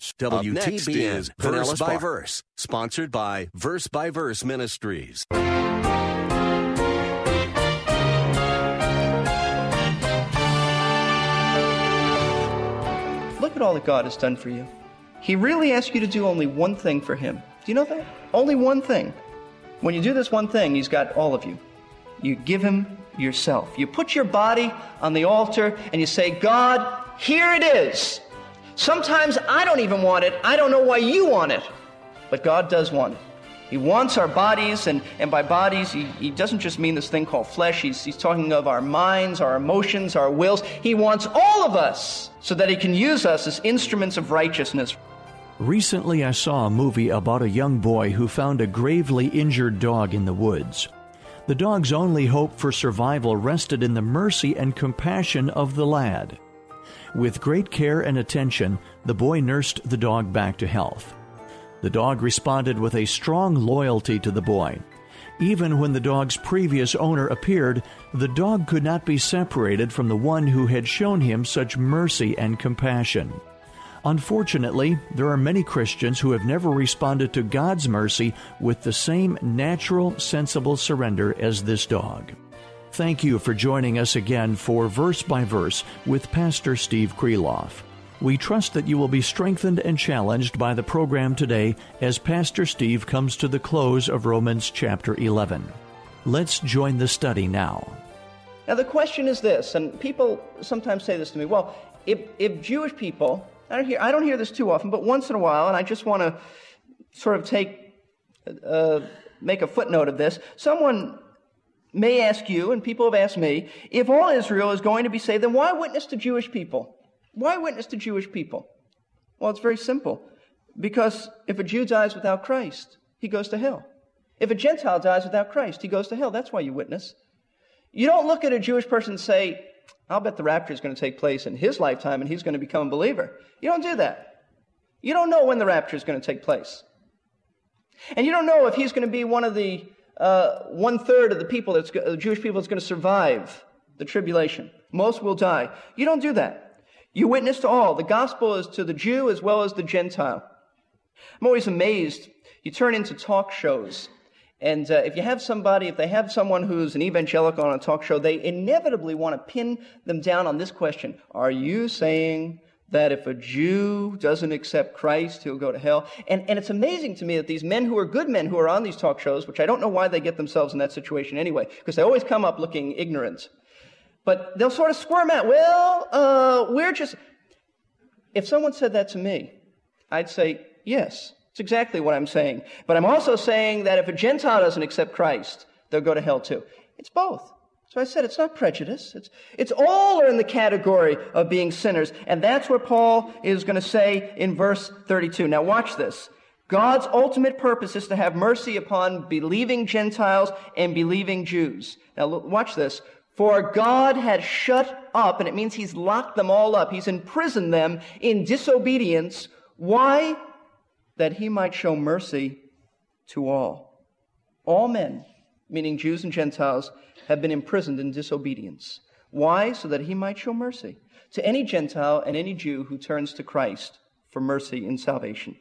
WTBN is Verse by Verse, sponsored by Verse by Verse Ministries. Look at all that God has done for you. He really asks you to do only one thing for Him. Do you know that? Only one thing. When you do this one thing, He's got all of you. You give Him yourself. You put your body on the altar and you say, God, here it is. Sometimes I don't even want it. I don't know why you want it. But God does want it. He wants our bodies, and, and by bodies, he, he doesn't just mean this thing called flesh. He's, he's talking of our minds, our emotions, our wills. He wants all of us so that he can use us as instruments of righteousness. Recently, I saw a movie about a young boy who found a gravely injured dog in the woods. The dog's only hope for survival rested in the mercy and compassion of the lad. With great care and attention, the boy nursed the dog back to health. The dog responded with a strong loyalty to the boy. Even when the dog's previous owner appeared, the dog could not be separated from the one who had shown him such mercy and compassion. Unfortunately, there are many Christians who have never responded to God's mercy with the same natural, sensible surrender as this dog. Thank you for joining us again for Verse by Verse with Pastor Steve Kreloff. We trust that you will be strengthened and challenged by the program today as Pastor Steve comes to the close of Romans chapter 11. Let's join the study now. Now, the question is this, and people sometimes say this to me well, if, if Jewish people, I don't, hear, I don't hear this too often, but once in a while, and I just want to sort of take, uh, make a footnote of this, someone may ask you, and people have asked me, if all Israel is going to be saved, then why witness to Jewish people? Why witness to Jewish people? Well, it's very simple. Because if a Jew dies without Christ, he goes to hell. If a Gentile dies without Christ, he goes to hell. That's why you witness. You don't look at a Jewish person and say, I'll bet the rapture is going to take place in his lifetime and he's going to become a believer. You don't do that. You don't know when the rapture is going to take place. And you don't know if he's going to be one of the uh, one third of the people that's the Jewish people is going to survive the tribulation. Most will die. You don't do that. You witness to all. The gospel is to the Jew as well as the Gentile. I'm always amazed. You turn into talk shows. And uh, if you have somebody, if they have someone who's an evangelical on a talk show, they inevitably want to pin them down on this question Are you saying that if a Jew doesn't accept Christ, he'll go to hell? And, and it's amazing to me that these men who are good men who are on these talk shows, which I don't know why they get themselves in that situation anyway, because they always come up looking ignorant. But they'll sort of squirm out. Well, uh, we're just. If someone said that to me, I'd say, yes, it's exactly what I'm saying. But I'm also saying that if a Gentile doesn't accept Christ, they'll go to hell too. It's both. So I said it's not prejudice. It's, it's all are in the category of being sinners. And that's what Paul is going to say in verse 32. Now watch this. God's ultimate purpose is to have mercy upon believing Gentiles and believing Jews. Now watch this. For God had shut up, and it means He's locked them all up. He's imprisoned them in disobedience. Why? That He might show mercy to all. All men, meaning Jews and Gentiles, have been imprisoned in disobedience. Why? So that He might show mercy to any Gentile and any Jew who turns to Christ for mercy and salvation.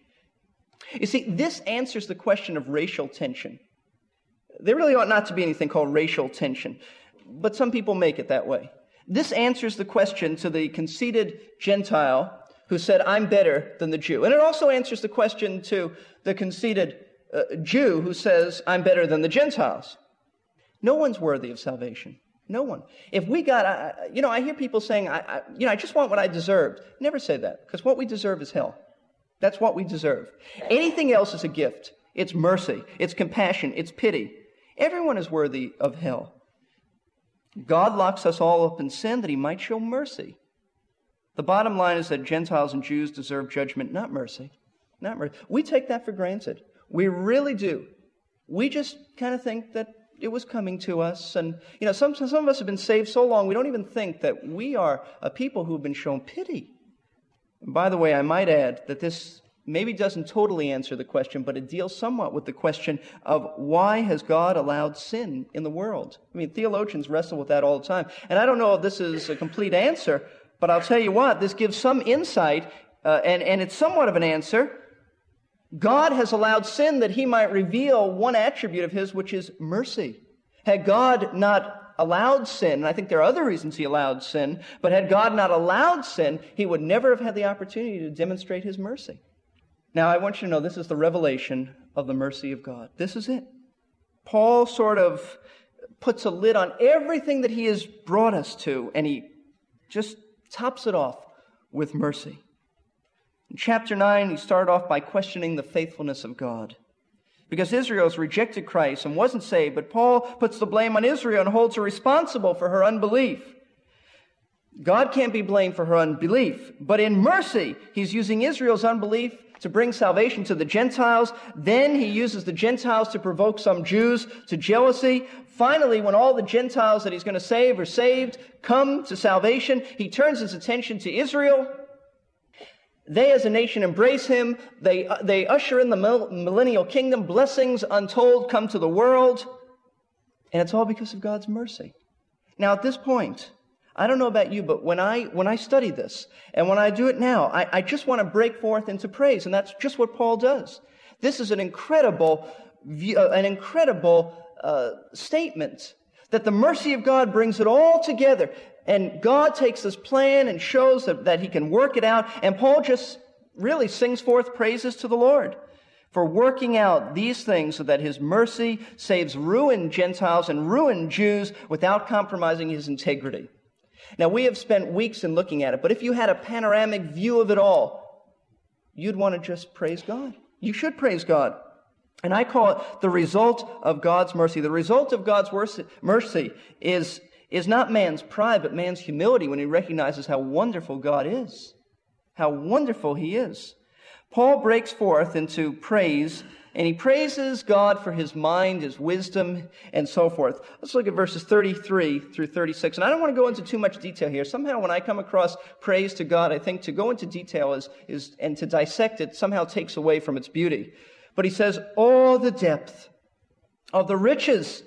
You see, this answers the question of racial tension. There really ought not to be anything called racial tension but some people make it that way. This answers the question to the conceited Gentile who said, I'm better than the Jew. And it also answers the question to the conceited uh, Jew who says, I'm better than the Gentiles. No one's worthy of salvation. No one. If we got, uh, you know, I hear people saying, I, I, you know, I just want what I deserved. Never say that, because what we deserve is hell. That's what we deserve. Anything else is a gift. It's mercy. It's compassion. It's pity. Everyone is worthy of hell. God locks us all up in sin that he might show mercy. The bottom line is that Gentiles and Jews deserve judgment, not mercy. Not mercy. We take that for granted. We really do. We just kind of think that it was coming to us. And, you know, some, some of us have been saved so long, we don't even think that we are a people who have been shown pity. And by the way, I might add that this maybe doesn't totally answer the question, but it deals somewhat with the question of why has God allowed sin in the world? I mean, theologians wrestle with that all the time. And I don't know if this is a complete answer, but I'll tell you what, this gives some insight, uh, and, and it's somewhat of an answer. God has allowed sin that he might reveal one attribute of his, which is mercy. Had God not allowed sin, and I think there are other reasons he allowed sin, but had God not allowed sin, he would never have had the opportunity to demonstrate his mercy. Now, I want you to know this is the revelation of the mercy of God. This is it. Paul sort of puts a lid on everything that he has brought us to, and he just tops it off with mercy. In chapter 9, he started off by questioning the faithfulness of God. Because Israel's rejected Christ and wasn't saved, but Paul puts the blame on Israel and holds her responsible for her unbelief. God can't be blamed for her unbelief, but in mercy, he's using Israel's unbelief to bring salvation to the Gentiles. Then he uses the Gentiles to provoke some Jews to jealousy. Finally, when all the Gentiles that he's going to save are saved, come to salvation, he turns his attention to Israel they as a nation embrace him. They, uh, they usher in the millennial kingdom. Blessings untold come to the world. And it's all because of God's mercy. Now, at this point, I don't know about you, but when I, when I study this and when I do it now, I, I just want to break forth into praise. And that's just what Paul does. This is an incredible, uh, an incredible uh, statement that the mercy of God brings it all together. And God takes this plan and shows that, that he can work it out. And Paul just really sings forth praises to the Lord for working out these things so that his mercy saves ruined Gentiles and ruined Jews without compromising his integrity. Now, we have spent weeks in looking at it, but if you had a panoramic view of it all, you'd want to just praise God. You should praise God. And I call it the result of God's mercy. The result of God's mercy is is not man's pride, but man's humility when he recognizes how wonderful God is. How wonderful he is. Paul breaks forth into praise, and he praises God for his mind, his wisdom, and so forth. Let's look at verses 33 through 36. And I don't want to go into too much detail here. Somehow when I come across praise to God, I think to go into detail is, is and to dissect it somehow takes away from its beauty. But he says, all the depth of the riches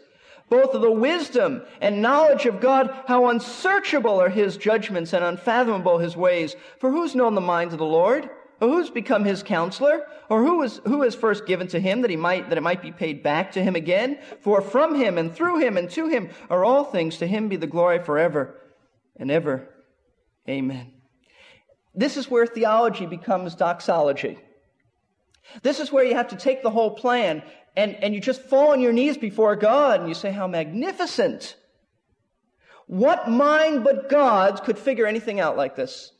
both of the wisdom and knowledge of God, how unsearchable are his judgments and unfathomable his ways. For who's known the mind of the Lord? Or who's become his counselor? Or who is, who is first given to him that he might, that it might be paid back to him again? For from him and through him and to him are all things. To him be the glory forever and ever. Amen. This is where theology becomes doxology. This is where you have to take the whole plan and, and you just fall on your knees before God and you say, How magnificent! What mind but God's could figure anything out like this?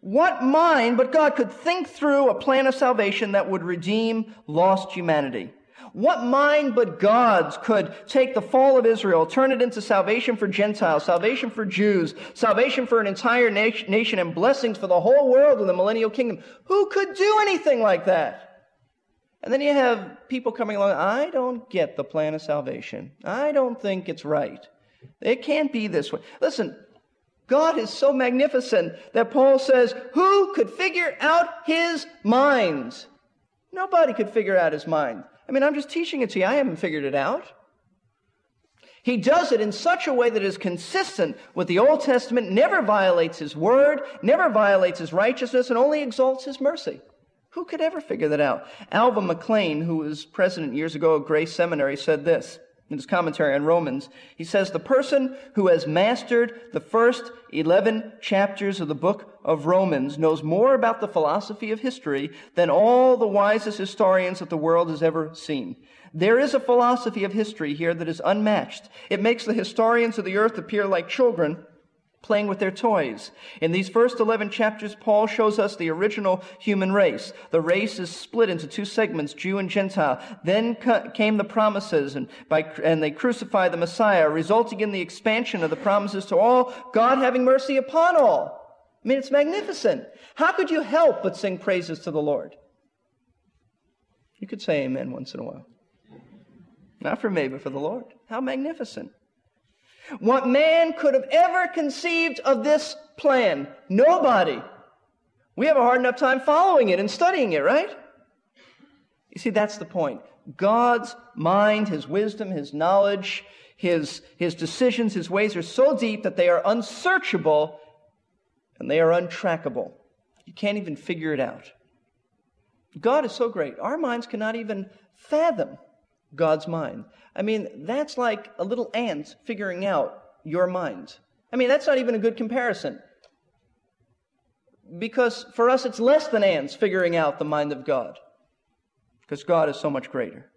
What mind but God could think through a plan of salvation that would redeem lost humanity? What mind but God's could take the fall of Israel, turn it into salvation for Gentiles, salvation for Jews, salvation for an entire nation, and blessings for the whole world in the millennial kingdom? Who could do anything like that? And then you have people coming along, I don't get the plan of salvation. I don't think it's right. It can't be this way. Listen, God is so magnificent that Paul says, Who could figure out his mind? Nobody could figure out his mind. I mean, I'm just teaching it to you. I haven't figured it out. He does it in such a way that is consistent with the Old Testament, never violates his word, never violates his righteousness, and only exalts his mercy. Who could ever figure that out? Alva McClain, who was president years ago of Grace Seminary, said this in his commentary on Romans. He says, The person who has mastered the first 11 chapters of the book of Romans knows more about the philosophy of history than all the wisest historians that the world has ever seen. There is a philosophy of history here that is unmatched. It makes the historians of the earth appear like children playing with their toys. In these first 11 chapters, Paul shows us the original human race. The race is split into two segments, Jew and Gentile. Then came the promises, and, by, and they crucified the Messiah, resulting in the expansion of the promises to all, God having mercy upon all. I mean, it's magnificent. How could you help but sing praises to the Lord? You could say amen once in a while. Not for me, but for the Lord. How magnificent. What man could have ever conceived of this plan? Nobody. We have a hard enough time following it and studying it, right? You see, that's the point. God's mind, His wisdom, His knowledge, His, His decisions, His ways are so deep that they are unsearchable and they are untrackable. You can't even figure it out. God is so great. Our minds cannot even fathom God's mind. I mean, that's like a little ant figuring out your mind. I mean, that's not even a good comparison. Because for us, it's less than ants figuring out the mind of God. Because God is so much greater.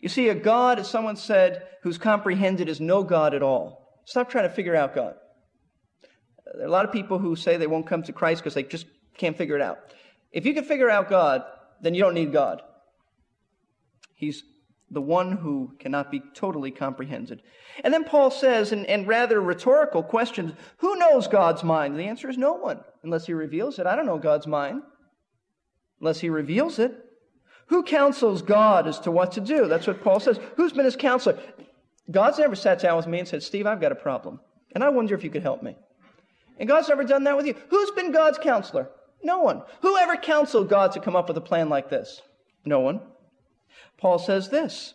You see, a God, as someone said, who's comprehended is no God at all. Stop trying to figure out God. There are a lot of people who say they won't come to Christ because they just can't figure it out. If you can figure out God, then you don't need God. He's the one who cannot be totally comprehended. And then Paul says, in, in, rather rhetorical questions, who knows God's mind? The answer is no one, unless he reveals it. I don't know God's mind, unless he reveals it. Who counsels God as to what to do? That's what Paul says. Who's been his counselor? God's never sat down with me and said, Steve, I've got a problem. And I wonder if you could help me. And God's never done that with you. Who's been God's counselor? No one. Who ever counseled God to come up with a plan like this? No one. Paul says this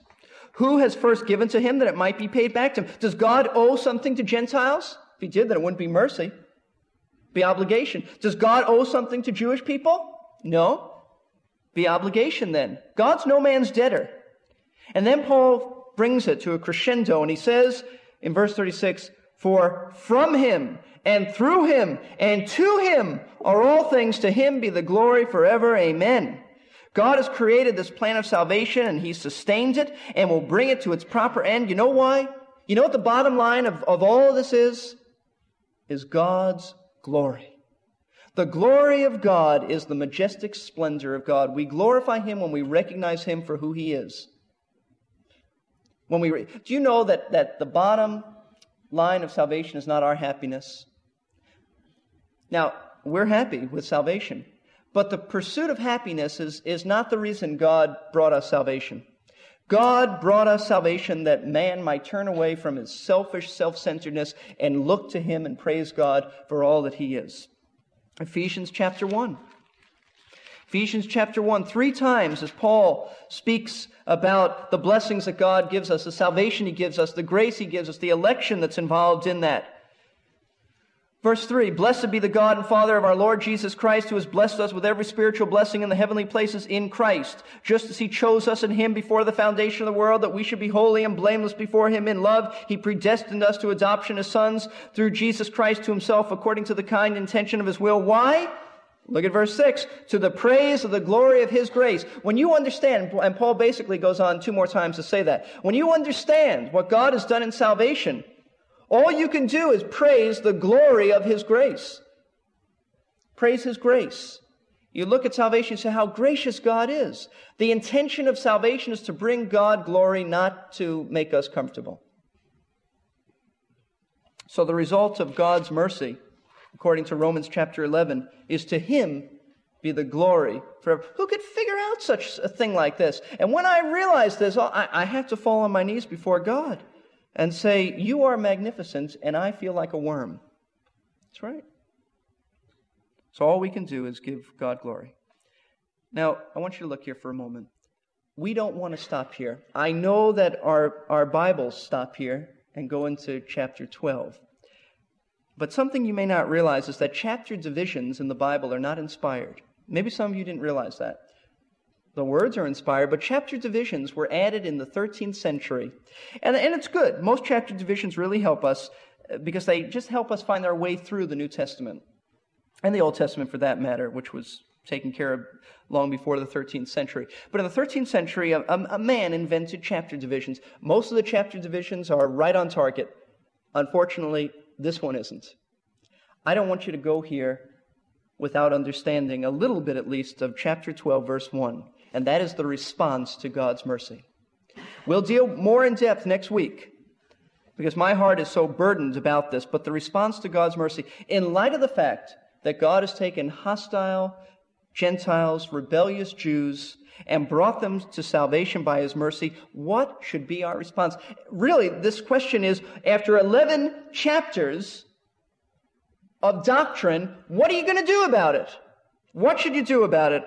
Who has first given to him that it might be paid back to him? Does God owe something to Gentiles? If he did, then it wouldn't be mercy, be obligation. Does God owe something to Jewish people? No. Be obligation then. God's no man's debtor. And then Paul brings it to a crescendo and he says in verse 36, For from him and through him and to him are all things. To him be the glory forever. Amen. God has created this plan of salvation and He sustains it and will bring it to its proper end. You know why? You know what the bottom line of, of all of this is? Is God's glory. The glory of God is the majestic splendor of God. We glorify Him when we recognize Him for who He is. When we, re- do you know that, that the bottom line of salvation is not our happiness? Now, we're happy with salvation. But the pursuit of happiness is, is not the reason God brought us salvation. God brought us salvation that man might turn away from his selfish self centeredness and look to him and praise God for all that he is. Ephesians chapter 1. Ephesians chapter 1, three times as Paul speaks about the blessings that God gives us, the salvation he gives us, the grace he gives us, the election that's involved in that. Verse 3 Blessed be the God and Father of our Lord Jesus Christ, who has blessed us with every spiritual blessing in the heavenly places in Christ, just as he chose us in him before the foundation of the world, that we should be holy and blameless before him in love. He predestined us to adoption as sons through Jesus Christ to himself, according to the kind intention of his will. Why? Look at verse 6. To the praise of the glory of his grace. When you understand, and Paul basically goes on two more times to say that, when you understand what God has done in salvation, all you can do is praise the glory of His grace. Praise His grace. You look at salvation and say how gracious God is. The intention of salvation is to bring God glory, not to make us comfortable. So the result of God's mercy, according to Romans chapter 11, is to Him be the glory forever. Who could figure out such a thing like this? And when I realize this, I, I have to fall on my knees before God and say, You are magnificent, and I feel like a worm. That's right. So all we can do is give God glory. Now, I want you to look here for a moment. We don't want to stop here. I know that our, our Bibles stop here and go into chapter 12. But something you may not realize is that chapter divisions in the Bible are not inspired. Maybe some of you didn't realize that. The words are inspired, but chapter divisions were added in the 13th century. And, and it's good. Most chapter divisions really help us uh, because they just help us find our way through the New Testament and the Old Testament for that matter, which was taken care of long before the 13th century. But in the 13th century, a, a, man invented chapter divisions. Most of the chapter divisions are right on target. Unfortunately, this one isn't. I don't want you to go here without understanding a little bit at least of chapter 12, verse 1, and that is the response to God's mercy. We'll deal more in depth next week because my heart is so burdened about this, but the response to God's mercy, in light of the fact that God has taken hostile Gentiles, rebellious Jews, and brought them to salvation by his mercy, what should be our response? Really, this question is after 11 chapters of doctrine, what are you going to do about it? What should you do about it?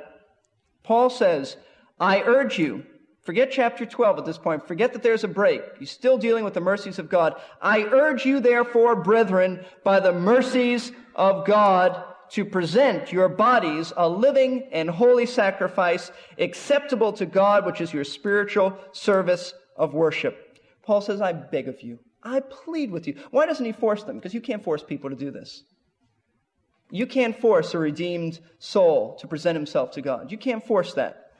Paul says, I urge you, forget chapter 12 at this point, forget that there's a break. He's still dealing with the mercies of God. I urge you, therefore, brethren, by the mercies of God, to present your bodies a living and holy sacrifice acceptable to God, which is your spiritual service of worship. Paul says, I beg of you, I plead with you. Why doesn't he force them? Because you can't force people to do this. You can't force a redeemed soul to present himself to God. You can't force that.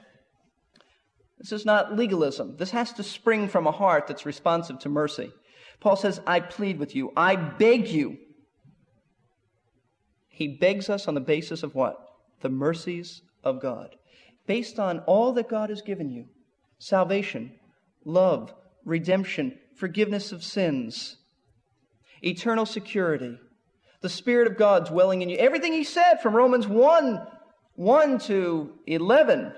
This is not legalism. This has to spring from a heart that's responsive to mercy. Paul says, I plead with you. I beg you he begs us on the basis of what? The mercies of God. Based on all that God has given you salvation, love, redemption, forgiveness of sins, eternal security, the Spirit of God dwelling in you. Everything he said from Romans 1 1 to 11.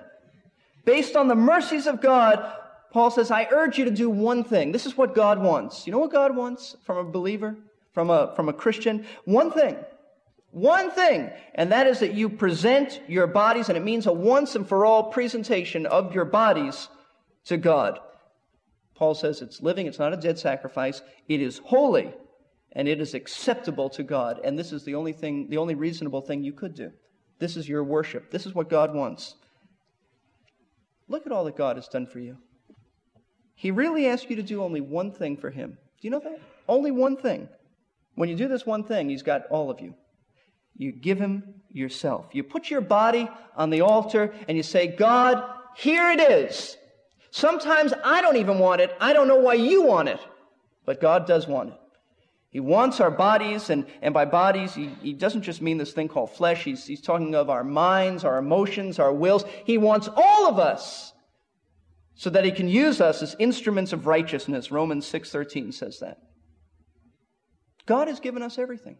Based on the mercies of God, Paul says, I urge you to do one thing. This is what God wants. You know what God wants from a believer, from a, from a Christian? One thing. One thing, and that is that you present your bodies, and it means a once and for all presentation of your bodies to God. Paul says it's living, it's not a dead sacrifice, it is holy, and it is acceptable to God. And this is the only thing, the only reasonable thing you could do. This is your worship. This is what God wants. Look at all that God has done for you. He really asks you to do only one thing for Him. Do you know that? Only one thing. When you do this one thing, He's got all of you. You give him yourself. You put your body on the altar and you say, God, here it is. Sometimes I don't even want it. I don't know why you want it. But God does want it. He wants our bodies, and, and by bodies, he, he doesn't just mean this thing called flesh. He's, he's talking of our minds, our emotions, our wills. He wants all of us so that he can use us as instruments of righteousness. Romans 6.13 says that. God has given us everything.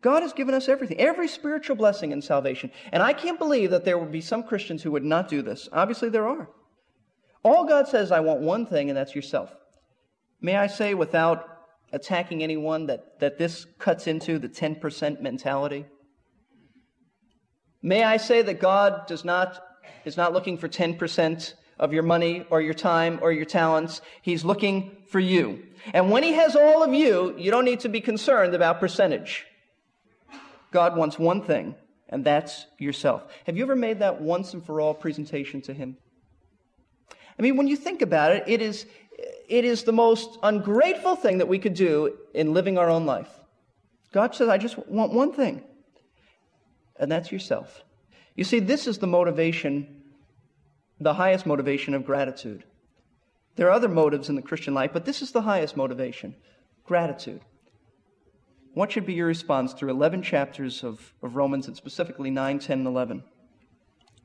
God has given us everything, every spiritual blessing in salvation. And I can't believe that there would be some Christians who would not do this. Obviously, there are. All God says, I want one thing, and that's yourself. May I say, without attacking anyone, that, that this cuts into the 10% mentality? May I say that God does not, is not looking for 10% of your money or your time or your talents. He's looking for you. And when He has all of you, you don't need to be concerned about percentage. God wants one thing, and that's yourself. Have you ever made that once and for all presentation to Him? I mean, when you think about it, it is, it is the most ungrateful thing that we could do in living our own life. God says, I just want one thing, and that's yourself. You see, this is the motivation, the highest motivation of gratitude. There are other motives in the Christian life, but this is the highest motivation gratitude. What should be your response through 11 chapters of, of Romans, and specifically 9, 10, and 11?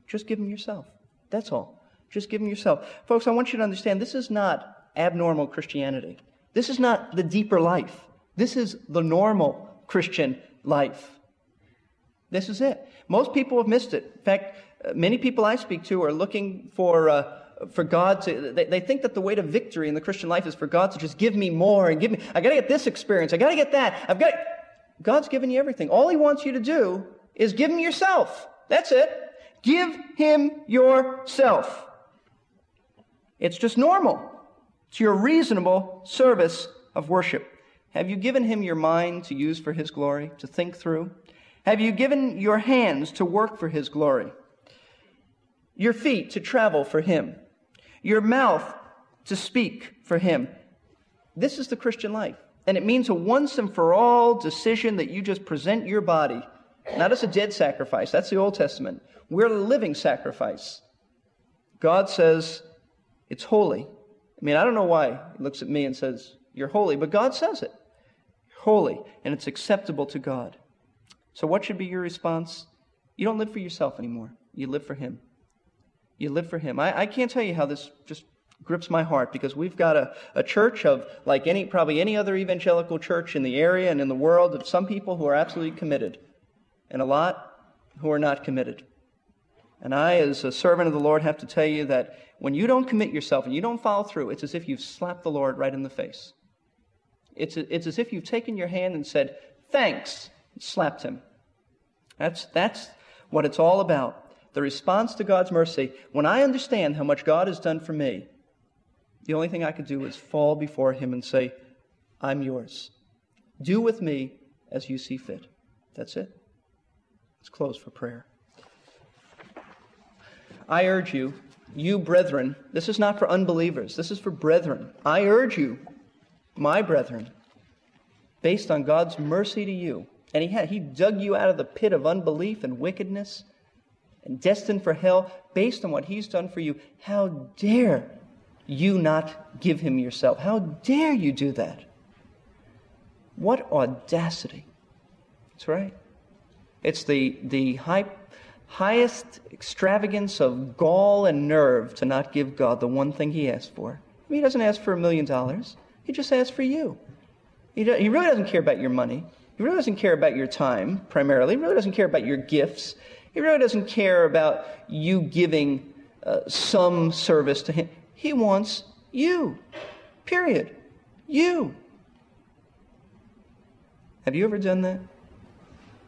Just give them yourself. That's all. Just give them yourself. Folks, I want you to understand this is not abnormal Christianity. This is not the deeper life. This is the normal Christian life. This is it. Most people have missed it. In fact, uh, many people I speak to are looking for. Uh, for God to, they, they, think that the way to victory in the Christian life is for God to just give me more and give me, I gotta get this experience, I gotta get that, I've got, God's given you everything. All He wants you to do is give Him yourself. That's it. Give Him yourself. It's just normal. It's your reasonable service of worship. Have you given Him your mind to use for His glory, to think through? Have you given your hands to work for His glory? Your feet to travel for Him? your mouth to speak for Him. This is the Christian life. And it means a once and for all decision that you just present your body, not as a dead sacrifice. That's the Old Testament. We're a living sacrifice. God says it's holy. I mean, I don't know why He looks at me and says, You're holy, but God says it. Holy, and it's acceptable to God. So, what should be your response? You don't live for yourself anymore, you live for Him. You live for Him. I, I can't tell you how this just grips my heart because we've got a, a church of, like any, probably any other evangelical church in the area and in the world, of some people who are absolutely committed, and a lot who are not committed. And I, as a servant of the Lord, have to tell you that when you don't commit yourself and you don't follow through, it's as if you've slapped the Lord right in the face. It's, it's as if you've taken your hand and said, Thanks, and slapped him. That's, that's what it's all about. The response to God's mercy. When I understand how much God has done for me, the only thing I could do is fall before Him and say, I'm yours. Do with me as you see fit. That's it. Let's close for prayer. I urge you, you brethren, this is not for unbelievers, this is for brethren. I urge you, my brethren, based on God's mercy to you, and he, had, he dug you out of the pit of unbelief and wickedness and destined for hell based on what He's done for you. How dare you not give Him yourself? How dare you do that? What audacity. That's right. It's the, the high, highest extravagance of gall and nerve to not give God the one thing He asked for. He doesn't ask for a million dollars, He just asks for you. He, do, he really doesn't care about your money. He really doesn't care about your time, primarily. He really doesn't care about your gifts. He really doesn't care about you giving uh, some service to him. He wants you. Period. You. Have you ever done that?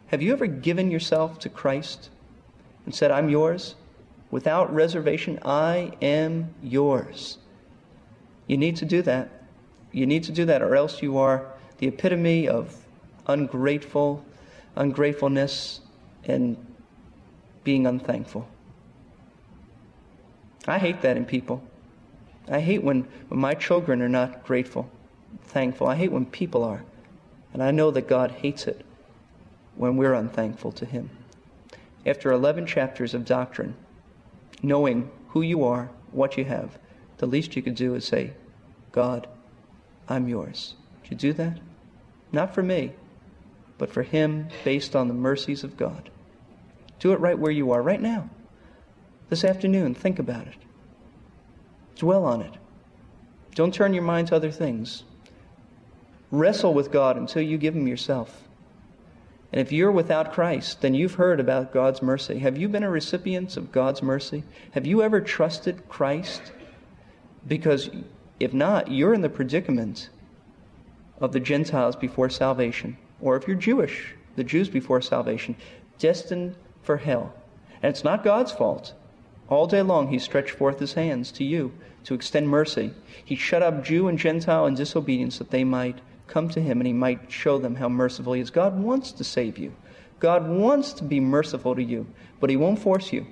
Have you ever given yourself to Christ and said, I'm yours? Without reservation, I am yours. You need to do that. You need to do that, or else you are the epitome of ungrateful, ungratefulness, and being unthankful. I hate that in people. I hate when, when my children are not grateful, thankful. I hate when people are. And I know that God hates it when we're unthankful to Him. After 11 chapters of doctrine, knowing who you are, what you have, the least you could do is say, God, I'm yours. Did you do that? Not for me, but for him based on the mercies of God. Do it right where you are, right now. This afternoon, think about it. Dwell on it. Don't turn your mind to other things. Wrestle with God until you give Him yourself. And if you're without Christ, then you've heard about God's mercy. Have you been a recipient of God's mercy? Have you ever trusted Christ? Because if not, you're in the predicament of the Gentiles before salvation or if you're Jewish, the Jews before salvation, destined for hell. And it's not God's fault. All day long, He stretched forth His hands to you to extend mercy. He shut up Jew and Gentile in disobedience that they might come to Him and He might show them how merciful He is. God wants to save you. God wants to be merciful to you, but He won't force you.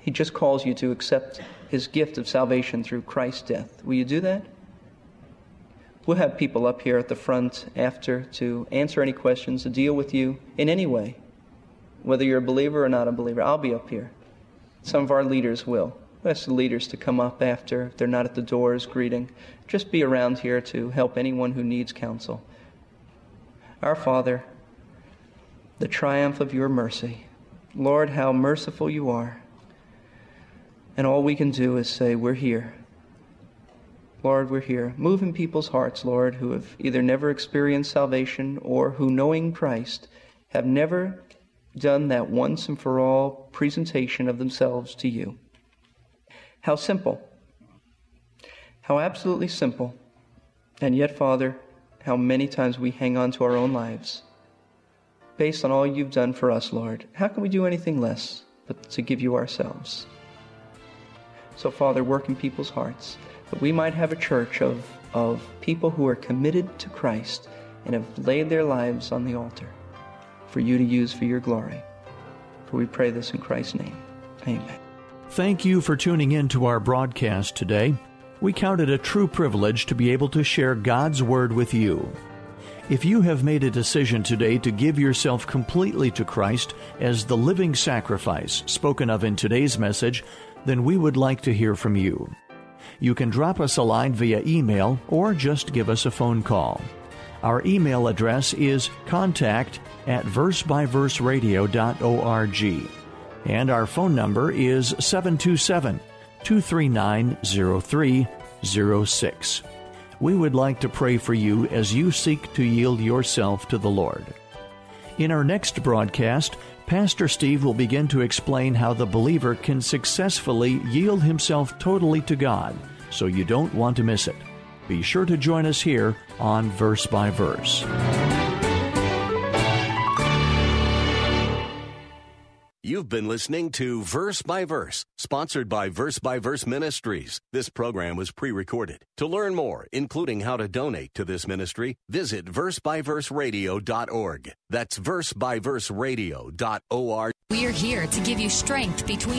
He just calls you to accept His gift of salvation through Christ's death. Will you do that? We'll have people up here at the front after to answer any questions, to deal with you in any way. Whether you're a believer or not a believer, I'll be up here. Some of our leaders will. Ask the leaders to come up after, if they're not at the doors greeting. Just be around here to help anyone who needs counsel. Our Father, the triumph of your mercy. Lord, how merciful you are. And all we can do is say, We're here. Lord, we're here. Move in people's hearts, Lord, who have either never experienced salvation or who, knowing Christ, have never done that once and for all presentation of themselves to you. How simple. How absolutely simple. And yet, Father, how many times we hang on to our own lives based on all you've done for us, Lord. How can we do anything less but to give you ourselves? So, Father, work in people's hearts that we might have a church of, of people who are committed to Christ and have laid their lives on the altar for you to use for your glory. For we pray this in Christ's name. Amen. Thank you for tuning in to our broadcast today. We count it a true privilege to be able to share God's Word with you. If you have made a decision today to give yourself completely to Christ as the living sacrifice spoken of in today's message, then we would like to hear from you. You can drop us a line via email or just give us a phone call. Our email address is contact at versebyverseradio.org. And our phone number is 727 239 0306. We would like to pray for you as you seek to yield yourself to the Lord. In our next broadcast, Pastor Steve will begin to explain how the believer can successfully yield himself totally to God, so you don't want to miss it. Be sure to join us here on Verse by Verse. You've been listening to Verse by Verse, sponsored by Verse by Verse Ministries. This program was pre recorded. To learn more, including how to donate to this ministry, visit versebyverseradio.org. That's versebyverseradio.org. We're here to give you strength between.